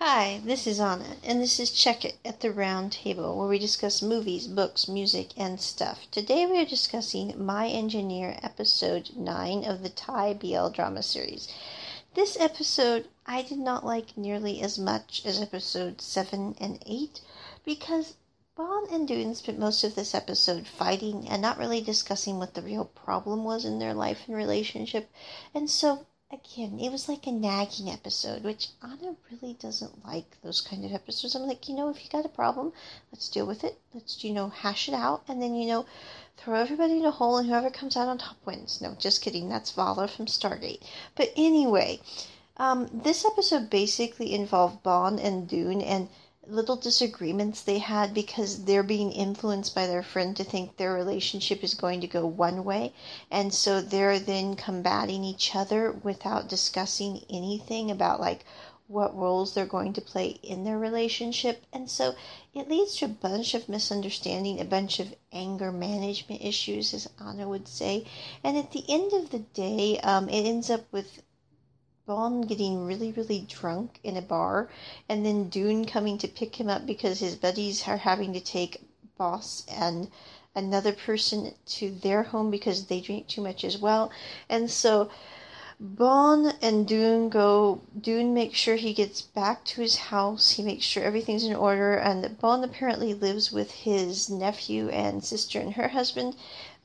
Hi, this is Anna, and this is Check It at the Round Table, where we discuss movies, books, music, and stuff. Today we are discussing My Engineer, episode 9 of the Thai BL drama series. This episode I did not like nearly as much as episode 7 and 8 because Bon and Doon spent most of this episode fighting and not really discussing what the real problem was in their life and relationship, and so again, it was like a nagging episode, which Anna really doesn't like those kind of episodes. I'm like, you know, if you got a problem, let's deal with it. Let's, you know, hash it out, and then, you know, throw everybody in a hole, and whoever comes out on top wins. No, just kidding. That's Vala from Stargate. But anyway, um, this episode basically involved Bon and Doon, and little disagreements they had because they're being influenced by their friend to think their relationship is going to go one way. And so they're then combating each other without discussing anything about like what roles they're going to play in their relationship. And so it leads to a bunch of misunderstanding, a bunch of anger management issues, as Anna would say. And at the end of the day, um, it ends up with Bon getting really, really drunk in a bar, and then Doon coming to pick him up because his buddies are having to take Boss and another person to their home because they drink too much as well. And so Bon and Doon go. Doon makes sure he gets back to his house. He makes sure everything's in order. And Bon apparently lives with his nephew and sister and her husband.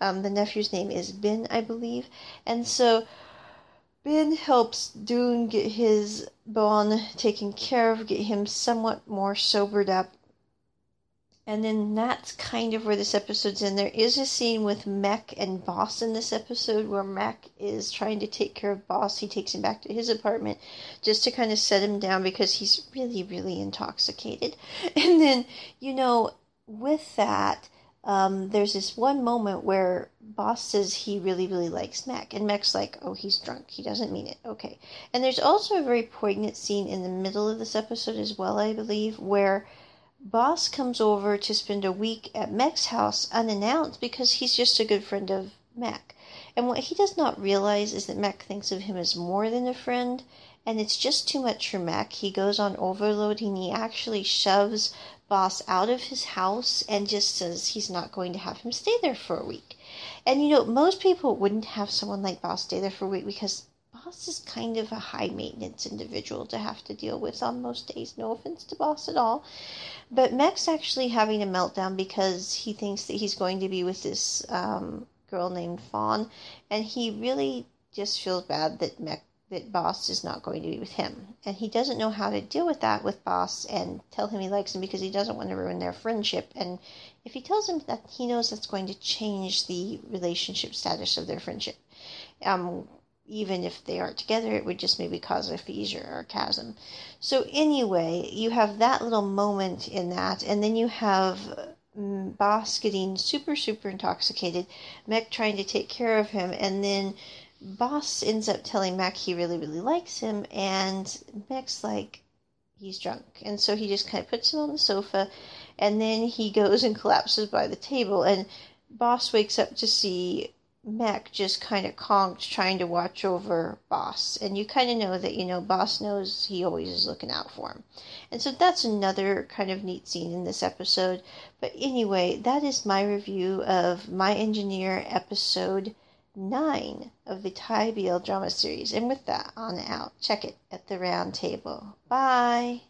Um, the nephew's name is Ben, I believe. And so Ben helps Doon get his Bon taken care of, get him somewhat more sobered up. And then that's kind of where this episode's in. There is a scene with Mek and Boss in this episode where Mek is trying to take care of Boss. He takes him back to his apartment just to kind of set him down because he's really, really intoxicated. And then, you know, with that, um, there's this one moment where Boss says he really, really likes Mek, and Mek's like, oh, he's drunk. He doesn't mean it. Okay. And there's also a very poignant scene in the middle of this episode as well, I believe, where Boss comes over to spend a week at Mek's house unannounced because he's just a good friend of Mek. And what he does not realize is that Mek thinks of him as more than a friend, and it's just too much for Mek. He goes on overloading. He actually shoves boss out of his house and just says he's not going to have him stay there for a week. And you know, most people wouldn't have someone like boss stay there for a week because boss is kind of a high maintenance individual to have to deal with on most days. No offense to boss at all. But Mek's actually having a meltdown because he thinks that he's going to be with this um, girl named Fawn, and he really just feels bad that Mek that Boss is not going to be with him. And he doesn't know how to deal with that with Boss and tell him he likes him because he doesn't want to ruin their friendship. And if he tells him that, he knows that's going to change the relationship status of their friendship. Um, even if they aren't together, it would just maybe cause a fissure or a chasm. So, anyway, you have that little moment in that, and then you have mm, Boss getting super, super intoxicated, Mek trying to take care of him, and then boss ends up telling Mac he really, really likes him, and Mac's like, he's drunk. And so he just kind of puts him on the sofa, and then he goes and collapses by the table. And Boss wakes up to see Mac just kind of conked, trying to watch over Boss. And you kind of know that, you know, Boss knows he always is looking out for him. And so that's another kind of neat scene in this episode. But anyway, that is my review of My Engineer episode nine of the Thai BL drama series. And with that, on out. Check it at the round table. Bye.